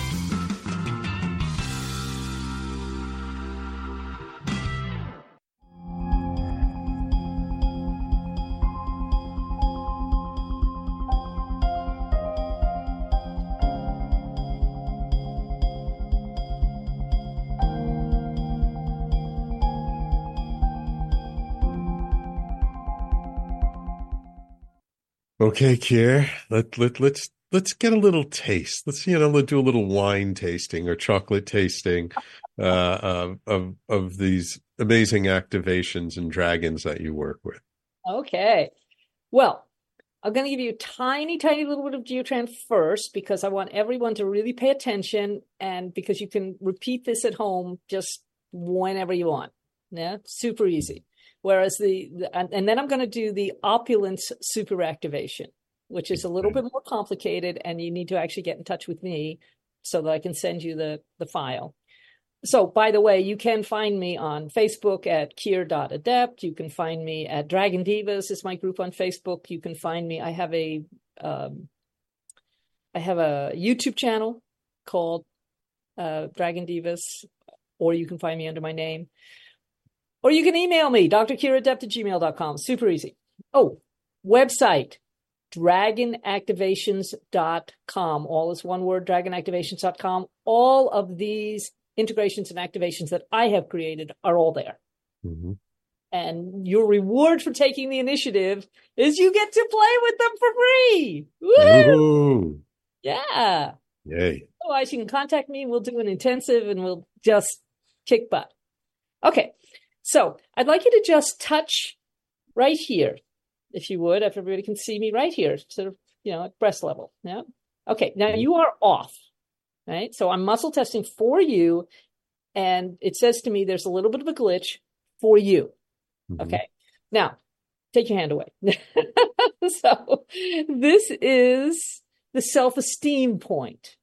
Okay, Kyre, let, let, let's let's get a little taste. Let's you know, let's do a little wine tasting or chocolate tasting uh, of, of of these amazing activations and dragons that you work with. Okay. Well, I'm going to give you a tiny, tiny little bit of Geotran first because I want everyone to really pay attention and because you can repeat this at home just whenever you want. Yeah, super easy. Whereas the, the and, and, then I'm going to do the opulence superactivation, which is a little bit more complicated, and you need to actually get in touch with me so that I can send you the the file. So, by the way, you can find me on Facebook at kyre.adept. You can find me at Dragon Divas is my group on Facebook. You can find me. I have a um, I have a YouTube channel called uh, Dragon Divas, or you can find me under my name. Or you can email me, drkyreadept at gmail.com. Super easy. Oh, website, dragonactivations.com. All is one word, dragonactivations.com. All of these integrations and activations that I have created are all there. Mm-hmm. And your reward for taking the initiative is you get to play with them for free. Woo! Yeah. Yay. Otherwise, you can contact me. We'll do an intensive and we'll just kick butt. Okay. So I'd like you to just touch right here, if you would, if everybody can see me right here, sort of, you know, at breast level. Yeah. Okay. Now you are off. Right. So I'm muscle testing for you. And it says to me there's a little bit of a glitch for you. Mm-hmm. Okay. Now take your hand away. [laughs] so this is the self esteem point.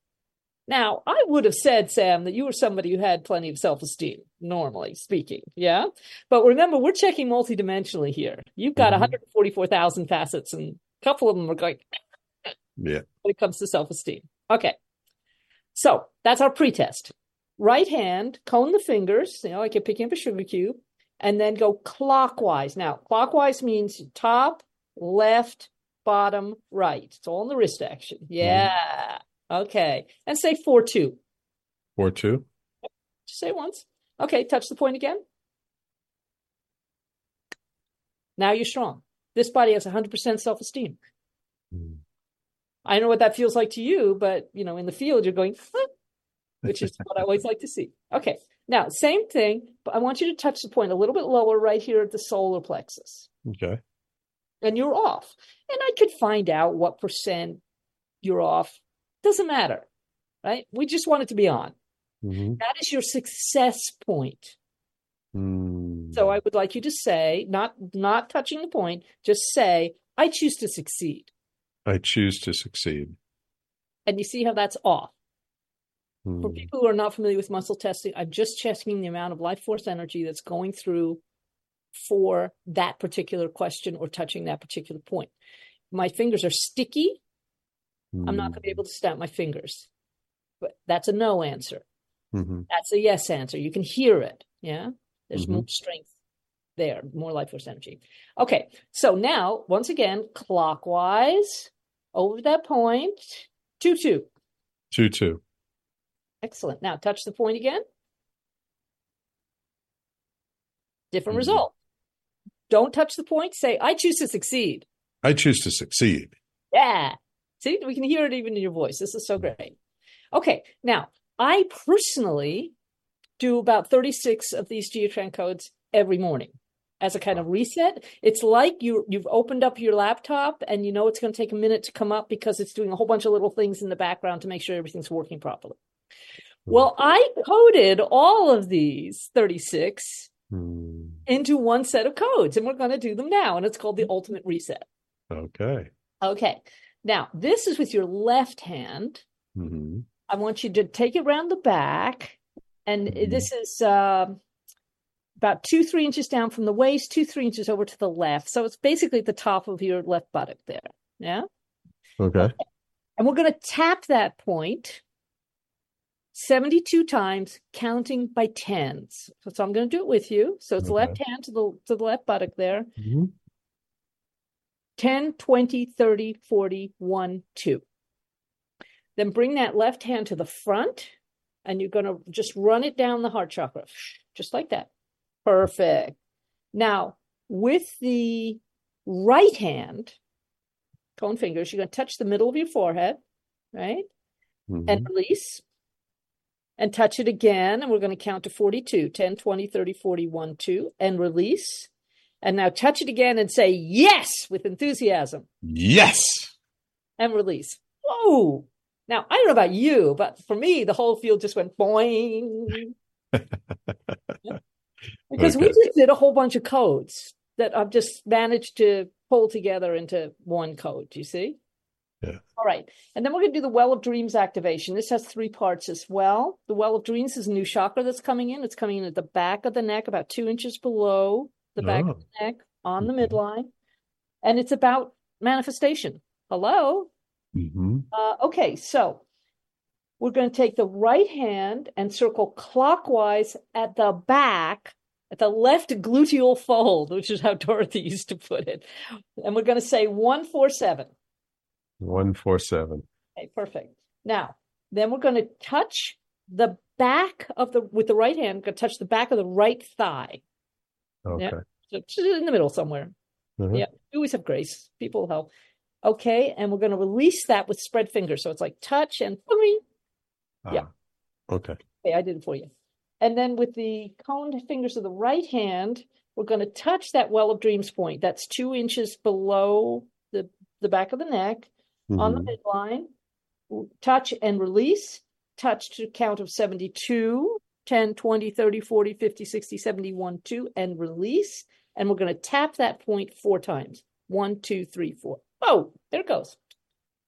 Now, I would have said, Sam, that you were somebody who had plenty of self esteem, normally speaking. Yeah. But remember, we're checking multidimensionally here. You've got mm-hmm. 144,000 facets, and a couple of them are going, yeah. When it comes to self esteem. Okay. So that's our pretest. Right hand, cone the fingers, you know, like you're picking up a sugar cube, and then go clockwise. Now, clockwise means top, left, bottom, right. It's all in the wrist action. Mm-hmm. Yeah. Mm-hmm. Okay. And say 4 2. 4 2? Just say once. Okay, touch the point again. Now you're strong. This body has 100% self esteem. I know what that feels like to you, but you know, in the field, you're going, "Huh," which is what I always like to see. Okay, now same thing, but I want you to touch the point a little bit lower right here at the solar plexus, Okay. and you're off. And I could find out what percent you're off. Doesn't matter, right? We just want it to be on. hmm That is your success point. Mm. So I would like you to say, not not touching the point, just say, I choose to succeed. I choose to succeed. And you see how that's off. For Mm. people who are not familiar with muscle testing, I'm just checking the amount of life force energy that's going through for that particular question or touching that particular point. My fingers are sticky. I'm not going to be able to snap my fingers. But that's a no answer. hmm That's a yes answer. You can hear it. Yeah. There's Mhm. more strength there, more life force energy. Okay. So now, once again, clockwise over that point, 2 2. Two two. Excellent. Now touch the point again. Different Mhm. result. Don't touch the point. Say, I choose to succeed. I choose to succeed. Yeah. See, we can hear it even in your voice. This is so great. Okay. Now, I personally do about 36 of these Geotran codes every morning as a kind of reset. It's like you you've opened up your laptop and you know it's going to take a minute to come up because it's doing a whole bunch of little things in the background to make sure everything's working properly. Well, I coded all of these 36 Mm. into one set of codes, and we're going to do them now. And it's called the ultimate reset. Okay. Okay. Now, this is with your left hand. hmm I want you to take it around the back. And this is um about two, three inches down from the waist, two, three inches over to the left. So it's basically at the top of your left buttock there. Yeah. Okay. And we're going to tap that point 72 times, counting by tens. So, so I'm going to do it with you. So it's Okay. left hand to the to the left buttock there. hmm 10, 20, 30, 40, 1, 2. Then bring that left hand to the front and you're going to just run it down the heart chakra, just like that. Perfect. Now, with the right hand, cone fingers, you're going to touch the middle of your forehead, right? Mm-hmm. And release. And touch it again. And we're going to count to 42 10, 20, 30, 40, 1, 2. And release. And now touch it again and say yes with enthusiasm Yes. and release. Whoa. Now, I don't know about you, but for me, the whole field just went boing. [laughs] because we just did a whole bunch of codes that I've just managed to pull together into one code. You see? Yeah. All right. And then we're going to do the Well of Dreams activation. This has three parts as well. The Well of Dreams is a new chakra that's coming in. It's coming in at the back of the neck, about two inches below the back Oh. of the neck on the midline. And it's about manifestation. Hello. hmm Uh, okay, so we're going to take the right hand and circle clockwise at the back, at the left gluteal fold, which is how Dorothy [laughs] used to put it. And we're going to say 147. One four seven. Okay, perfect. Now, then we're going to touch the back of the, with the right hand, going to touch the back of the right thigh. Okay. Yeah. So in the middle somewhere. Mhm. Yeah, we always have grace. People help. Okay, and we're going to release that with spread fingers. So it's like touch and boing. Yeah. Ah, Okay. Okay, I did it for you. And then with the coned fingers of the right hand, we're going to touch that well of dreams point. That's two inches below the, the back of the neck on the Mhm. midline. Touch and release. Touch to count of 72, 10, 20, 30, 40, 50, 60, 71, 2, and release. And we're going to tap that point four times. One, two, three, four. Oh, there it goes.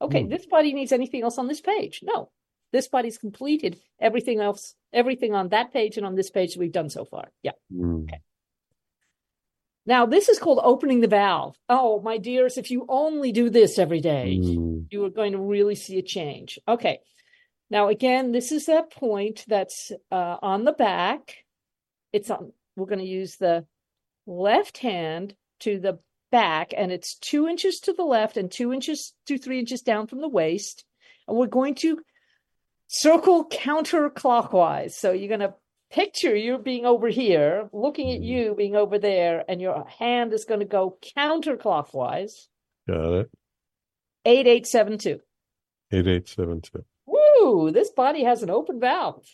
Okay, Hmm. this body needs anything else on this page? No. This body's completed everything else, everything on that page and on this page that we've done so far. Yeah. Mm. Now, this is called opening the valve. Oh, my dears, if you only do this every day, Mm. you are going to really see a change. Okay. Now, again, this is that point that's uh, on the back. It's on, we're going to use the left hand to the back, and it's two inches to the left and two inches to three inches down from the waist. And we're going to circle counterclockwise. So you're going to picture you being over here, looking at you being over there, and your hand is going to go counterclockwise. Got it. 8872. 8872. Woo! This body has an open valve.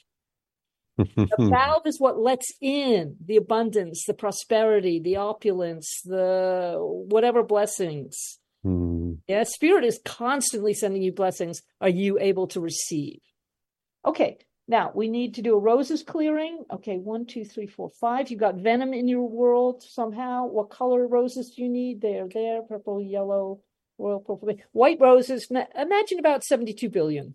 The [laughs] valve is what lets in the abundance, the prosperity, the opulence, the whatever blessings. Hmm. Yeah, spirit is constantly sending you blessings. Are you able to receive? Okay, now we need to do a roses clearing. Okay, one, two, three, four, five. You got venom in your world somehow. What color roses do you need? They're there purple, yellow, royal purple, white roses. Imagine about 72 billion.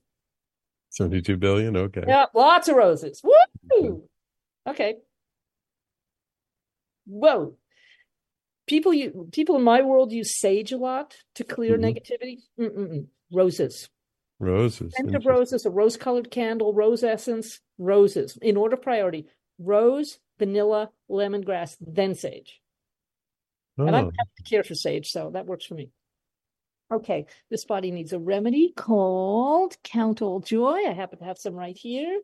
72 billion? Okay. Yeah, lots of roses. Woo! Okay. Whoa. People you people in my world use sage a lot to clear Mhm. negativity. Mm-mm-mm. Roses. Roses. Scent of roses, a rose colored candle, rose essence, roses. In order of priority. Rose, vanilla, lemongrass, then sage. And I'm Oh, happy to care for sage, so that works for me. Okay, this body needs a remedy called Count All Joy. I happen to have some right here.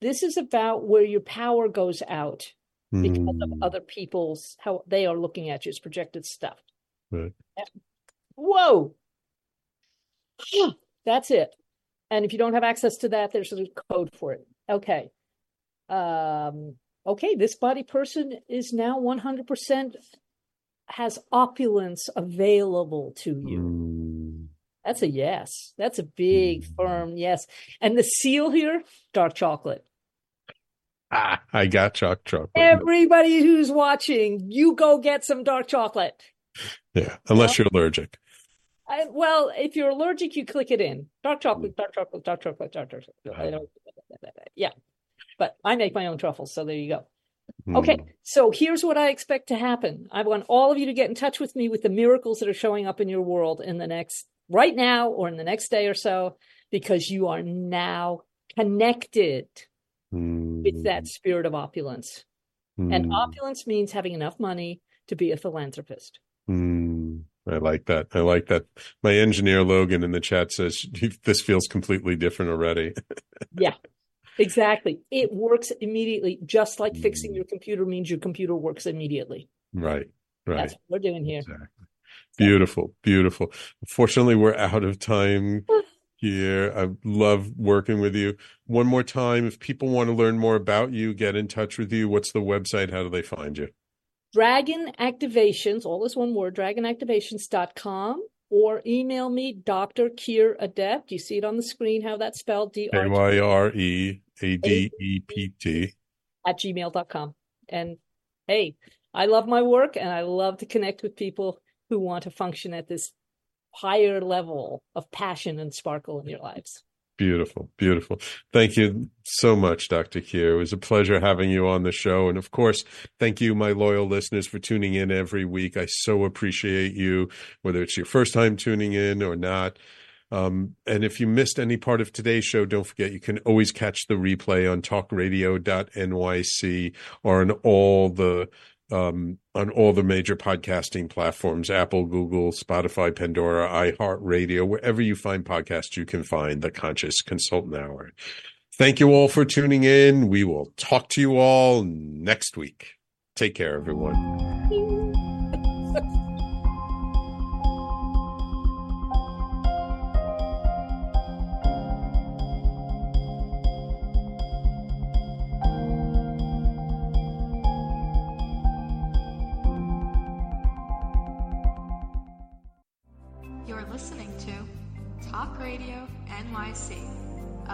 This is about where your power goes out because of hmm, other people's how they are looking at you as projected stuff. right. Whoa, [gasps] that's it. And if you don't have access to that, there's a code for it. Okay. Um, okay, this body person is now 100% has opulence available to you. Hmm. That's a yes. That's a big, firm yes. And the seal here, dark chocolate. Ah, I got chalk chocolate. Everybody who's watching, you go get some dark chocolate. Yeah, unless you're allergic. I, well, if you're allergic, you click it in. Dark chocolate, dark chocolate, dark chocolate, dark chocolate. Don't, yeah. But I make my own truffles, so there you go. Okay, Hmm. so here's what I expect to happen. I want all of you to get in touch with me with the miracles that are showing up in your world in the next, right now, or in the next day or so, because you are now connected Hmm. with that spirit of opulence. And Hmm. opulence means having enough money to be a philanthropist. Hmm. I like that. I like that. My engineer Logan in the chat says this feels completely different already. [laughs] Yeah, exactly. It works immediately, just like Mm. fixing your computer means your computer works immediately. Right. Right. That's what we're doing here. Exactly. Beautiful, beautiful. Unfortunately, we're out of time [laughs] here. I love working with you. One more time, if people want to learn more about you, get in touch with you. What's the website? How do they find you? Dragon Activations, all is one word, dragonactivations.com, or email me, Dr. Kyre Adept. You see it on the screen, how that's spelled, D Y R E A D E P T. at gmail.com. And hey, I love my work and I love to connect with people who want to function at this higher level of passion and sparkle in your lives. Beautiful, beautiful. Thank you so much, Dr. Kyre. It was a pleasure having you on the show. And of course, thank you, my loyal listeners, for tuning in every week. I so appreciate you, whether it's your first time tuning in or not. Um, and if you missed any part of today's show, don't forget you can always catch the replay on talkradio.nyc or on all the um, on all the major podcasting platforms Apple, Google, Spotify, Pandora, iHeartRadio, wherever you find podcasts, you can find the Conscious Consultant Hour. Thank you all for tuning in. We will talk to you all next week. Take care, everyone.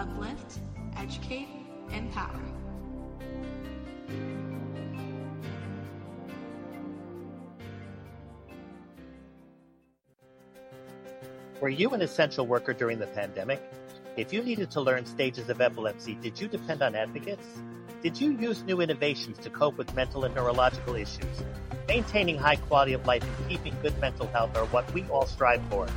Uplift, educate, empower. Were you an essential worker during the pandemic? If you needed to learn stages of epilepsy, did you depend on advocates? Did you use new innovations to cope with mental and neurological issues? Maintaining high quality of life and keeping good mental health are what we all strive for.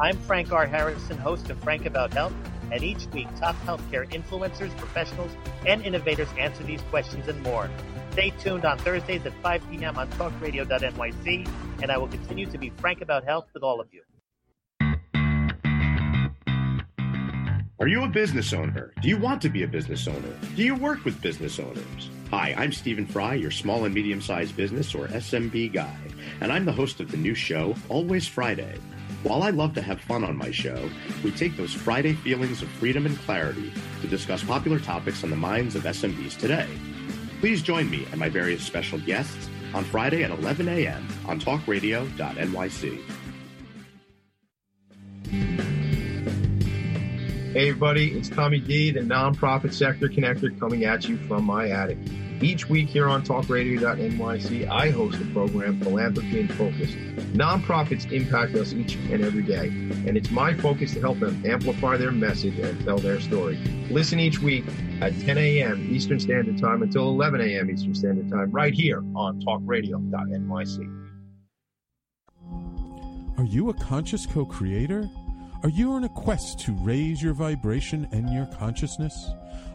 I'm Frank R. Harrison, host of Frank About Health, and each week top healthcare influencers, professionals, and innovators answer these questions and more. Stay tuned on Thursdays at 5 p.m. on talkradio.nyc, and I will continue to be frank about health with all of you. Are you a business owner? Do you want to be a business owner? Do you work with business owners? Hi, I'm Stephen Fry, your small and medium sized business or SMB guy, and I'm the host of the new show, Always Friday. While I love to have fun on my show, we take those Friday feelings of freedom and clarity to discuss popular topics on the minds of SMBs today. Please join me and my various special guests on Friday at 11 a.m. on talkradio.nyc. Hey, everybody, it's Tommy D, the nonprofit sector connector, coming at you from my attic. Each week here on talkradio.nyc, I host a program, Philanthropy in Focus. Nonprofits impact us each and every day, and it's my focus to help them amplify their message and tell their story. Listen each week at 10 a.m. Eastern Standard Time until 11 a.m. Eastern Standard Time, right here on talkradio.nyc. Are you a conscious co creator? Are you on a quest to raise your vibration and your consciousness?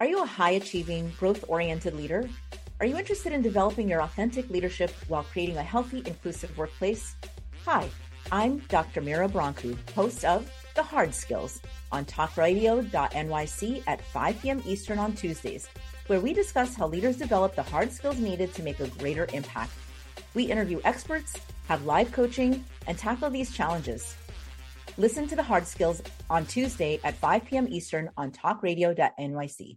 Are you a high achieving, growth oriented leader? Are you interested in developing your authentic leadership while creating a healthy, inclusive workplace? Hi, I'm Dr. Mira Brancu, host of The Hard Skills on talkradio.nyc at 5 p.m. Eastern on Tuesdays, where we discuss how leaders develop the hard skills needed to make a greater impact. We interview experts, have live coaching, and tackle these challenges. Listen to The Hard Skills on Tuesday at 5 p.m. Eastern on talkradio.nyc.